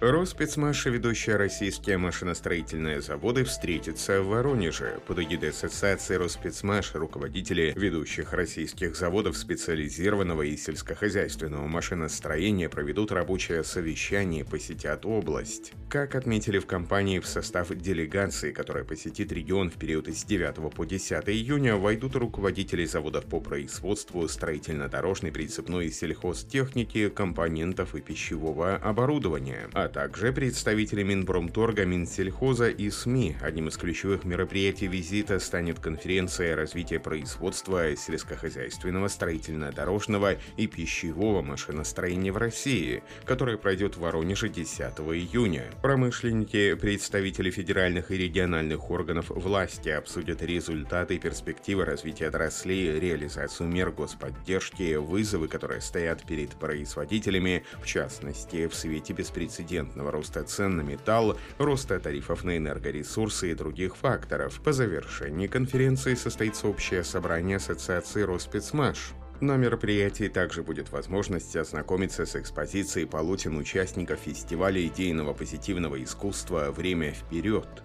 Роспецмаш и ведущие российские машиностроительные заводы встретятся в Воронеже. Под эгидой Ассоциации Роспецмаш руководители ведущих российских заводов специализированного и сельскохозяйственного машиностроения проведут рабочее совещание и посетят область. Как отметили в компании, в состав делегации, которая посетит регион в период с 9 по 10 июня, войдут руководители заводов по производству строительно-дорожной, прицепной и сельхозтехники, компонентов и пищевого оборудования, а также представители Минпромторга, Минсельхоза и СМИ. Одним из ключевых мероприятий визита станет конференция развития производства сельскохозяйственного, строительно-дорожного и пищевого машиностроения в России, которая пройдет в Воронеже 10 июня. Промышленники, представители федеральных и региональных органов власти обсудят результаты и перспективы развития отраслей, реализацию мер господдержки, вызовы, которые стоят перед производителями, в частности, в свете беспрецедентного беспрецедентного роста цен на металл, роста тарифов на энергоресурсы и других факторов. По завершении конференции состоится общее собрание Ассоциации Роспецмаш. На мероприятии также будет возможность ознакомиться с экспозицией полотен участников фестиваля идейного позитивного искусства «Время вперед».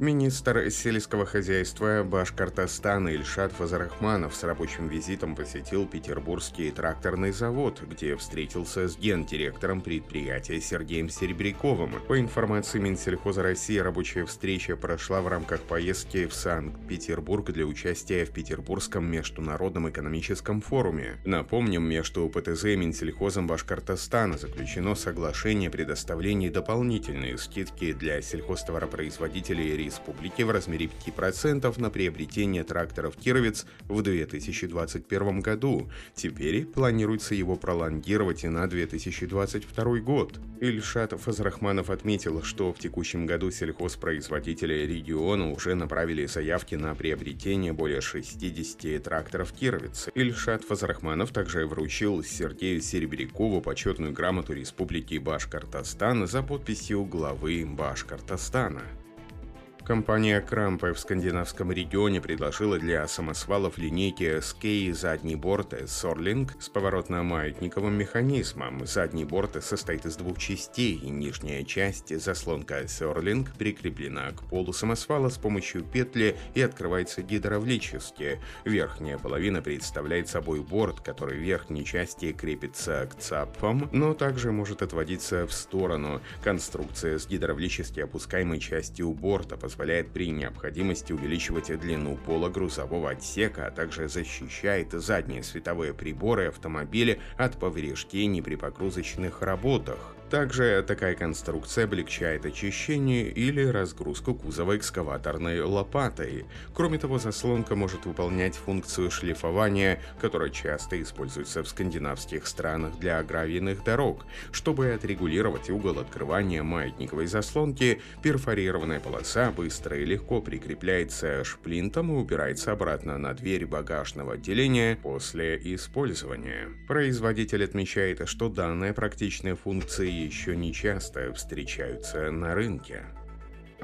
Министр сельского хозяйства Башкортостана Ильшат Фазарахманов с рабочим визитом посетил Петербургский тракторный завод, где встретился с гендиректором предприятия Сергеем Серебряковым. По информации Минсельхоза России, рабочая встреча прошла в рамках поездки в Санкт-Петербург для участия в Петербургском международном экономическом форуме. Напомним, между ПТЗ и Минсельхозом Башкортостана заключено соглашение о предоставлении дополнительной скидки для сельхозтоваропроизводителей республики в размере 5% на приобретение тракторов «Кировец» в 2021 году. Теперь планируется его пролонгировать и на 2022 год. Ильшат Фазрахманов отметил, что в текущем году сельхозпроизводители региона уже направили заявки на приобретение более 60 тракторов «Кировец». Ильшат Фазрахманов также вручил Сергею Серебрякову почетную грамоту Республики Башкортостан за подписью главы Башкортостана. Компания Крампе в скандинавском регионе предложила для самосвалов линейки SK задний борт Sourlink с поворотно-маятниковым механизмом. Задний борт состоит из двух частей, и нижняя часть, заслонка Sourlink, прикреплена к полу самосвала с помощью петли и открывается гидравлически. Верхняя половина представляет собой борт, который в верхней части крепится к цапам, но также может отводиться в сторону. Конструкция с гидравлически опускаемой частью борта позволяет при необходимости увеличивать длину пола грузового отсека, а также защищает задние световые приборы автомобиля от повреждений при погрузочных работах. Также такая конструкция облегчает очищение или разгрузку кузова экскаваторной лопатой. Кроме того, заслонка может выполнять функцию шлифования, которая часто используется в скандинавских странах для гравийных дорог. Чтобы отрегулировать угол открывания маятниковой заслонки, перфорированная полоса быстро и легко прикрепляется шплинтом и убирается обратно на дверь багажного отделения после использования. Производитель отмечает, что данная практичная функция еще не часто встречаются на рынке.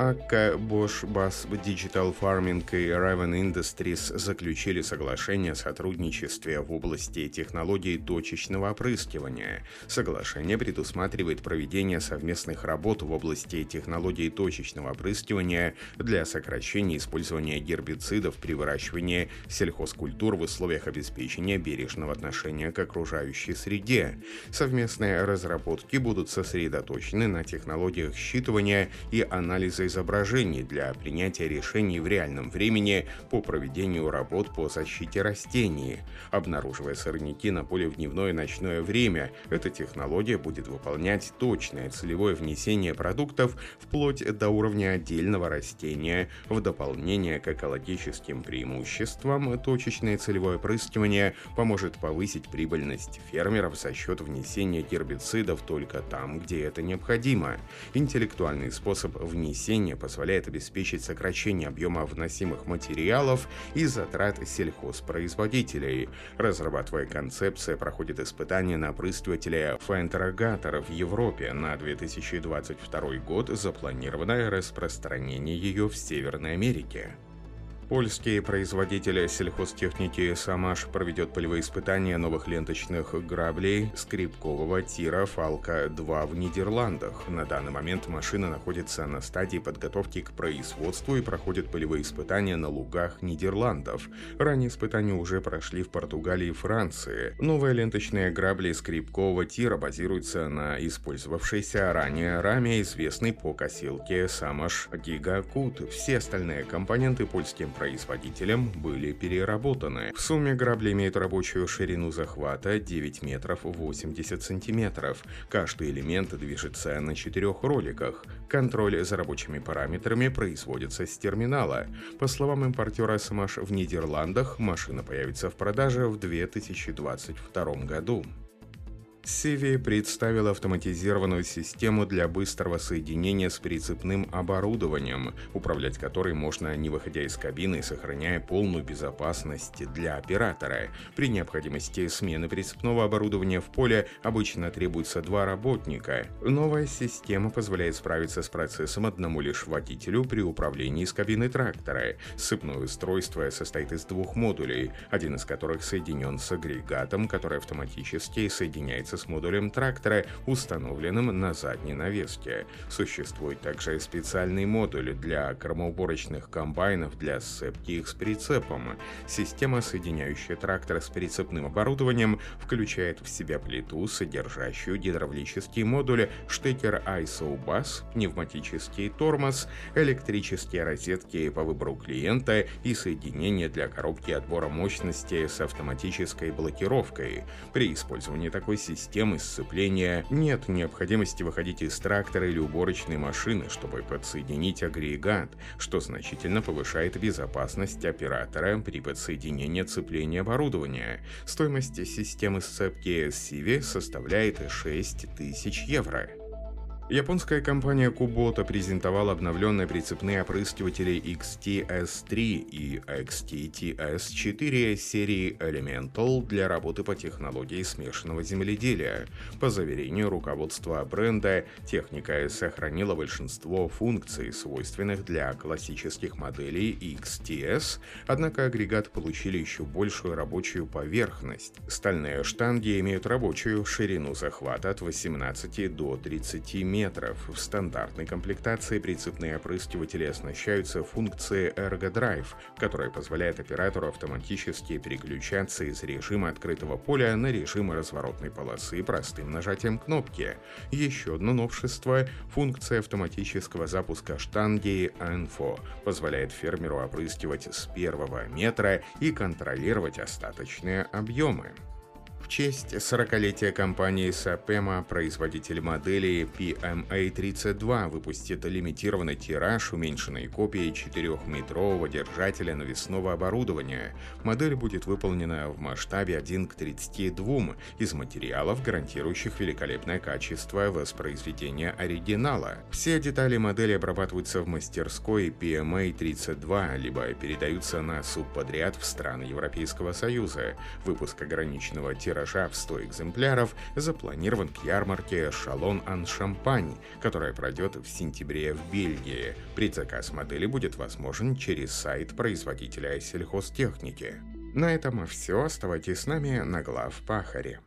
АК Bosch Bass Digital Farming и Raven Industries заключили соглашение о сотрудничестве в области технологий точечного опрыскивания. Соглашение предусматривает проведение совместных работ в области технологий точечного опрыскивания для сокращения использования гербицидов при выращивании сельхозкультур в условиях обеспечения бережного отношения к окружающей среде. Совместные разработки будут сосредоточены на технологиях считывания и анализа изображений для принятия решений в реальном времени по проведению работ по защите растений. Обнаруживая сорняки на поле в дневное и ночное время, эта технология будет выполнять точное целевое внесение продуктов вплоть до уровня отдельного растения. В дополнение к экологическим преимуществам, точечное целевое опрыскивание поможет повысить прибыльность фермеров за счет внесения гербицидов только там, где это необходимо. Интеллектуальный способ внесения приложение позволяет обеспечить сокращение объема вносимых материалов и затрат сельхозпроизводителей. Разрабатывая концепция, проходит испытания на опрыскивателе фаинтерогатора в Европе. На 2022 год запланировано распространение ее в Северной Америке. Польский производитель сельхозтехники «Самаш» проведет полевые испытания новых ленточных граблей скрипкового тира «Фалка-2» в Нидерландах. На данный момент машина находится на стадии подготовки к производству и проходит полевые испытания на лугах Нидерландов. Ранее испытания уже прошли в Португалии и Франции. Новые ленточные грабли скрипкового тира базируются на использовавшейся ранее раме, известной по косилке «Самаш Гигакут». Все остальные компоненты польским производителям были переработаны. В сумме грабли имеют рабочую ширину захвата 9 метров 80 сантиметров. Каждый элемент движется на четырех роликах. Контроль за рабочими параметрами производится с терминала. По словам импортера Smash в Нидерландах, машина появится в продаже в 2022 году. Сиви представил автоматизированную систему для быстрого соединения с прицепным оборудованием, управлять которой можно не выходя из кабины, сохраняя полную безопасность для оператора. При необходимости смены прицепного оборудования в поле обычно требуется два работника. Новая система позволяет справиться с процессом одному лишь водителю при управлении из кабины трактора. Сыпное устройство состоит из двух модулей, один из которых соединен с агрегатом, который автоматически соединяется является с модулем трактора, установленным на задней навеске. Существует также специальный модуль для кормоуборочных комбайнов для сцепки их с прицепом. Система, соединяющая трактор с прицепным оборудованием, включает в себя плиту, содержащую гидравлический модуль, штекер ISO BUS, пневматический тормоз, электрические розетки по выбору клиента и соединение для коробки отбора мощности с автоматической блокировкой. При использовании такой системы системы сцепления, нет необходимости выходить из трактора или уборочной машины, чтобы подсоединить агрегат, что значительно повышает безопасность оператора при подсоединении цепления оборудования. Стоимость системы сцепки Sivi составляет 6000 евро. Японская компания Kubota презентовала обновленные прицепные опрыскиватели XTS3 и XTTS4 серии Elemental для работы по технологии смешанного земледелия. По заверению руководства бренда, техника сохранила большинство функций, свойственных для классических моделей XTS, однако агрегат получили еще большую рабочую поверхность. Стальные штанги имеют рабочую ширину захвата от 18 до 30 метров метров. В стандартной комплектации прицепные опрыскиватели оснащаются функцией Ergo Drive, которая позволяет оператору автоматически переключаться из режима открытого поля на режим разворотной полосы простым нажатием кнопки. Еще одно новшество – функция автоматического запуска штанги Info позволяет фермеру опрыскивать с первого метра и контролировать остаточные объемы честь 40-летия компании Sapema производитель модели PMA-32 выпустит лимитированный тираж уменьшенной копии 4-метрового держателя навесного оборудования. Модель будет выполнена в масштабе 1 к 32 из материалов, гарантирующих великолепное качество воспроизведения оригинала. Все детали модели обрабатываются в мастерской PMA-32, либо передаются на субподряд в страны Европейского Союза. Выпуск ограниченного тиража тиража в 100 экземпляров запланирован к ярмарке «Шалон Ан Шампань», которая пройдет в сентябре в Бельгии. Предзаказ модели будет возможен через сайт производителя сельхозтехники. На этом все. Оставайтесь с нами на глав Пахаре.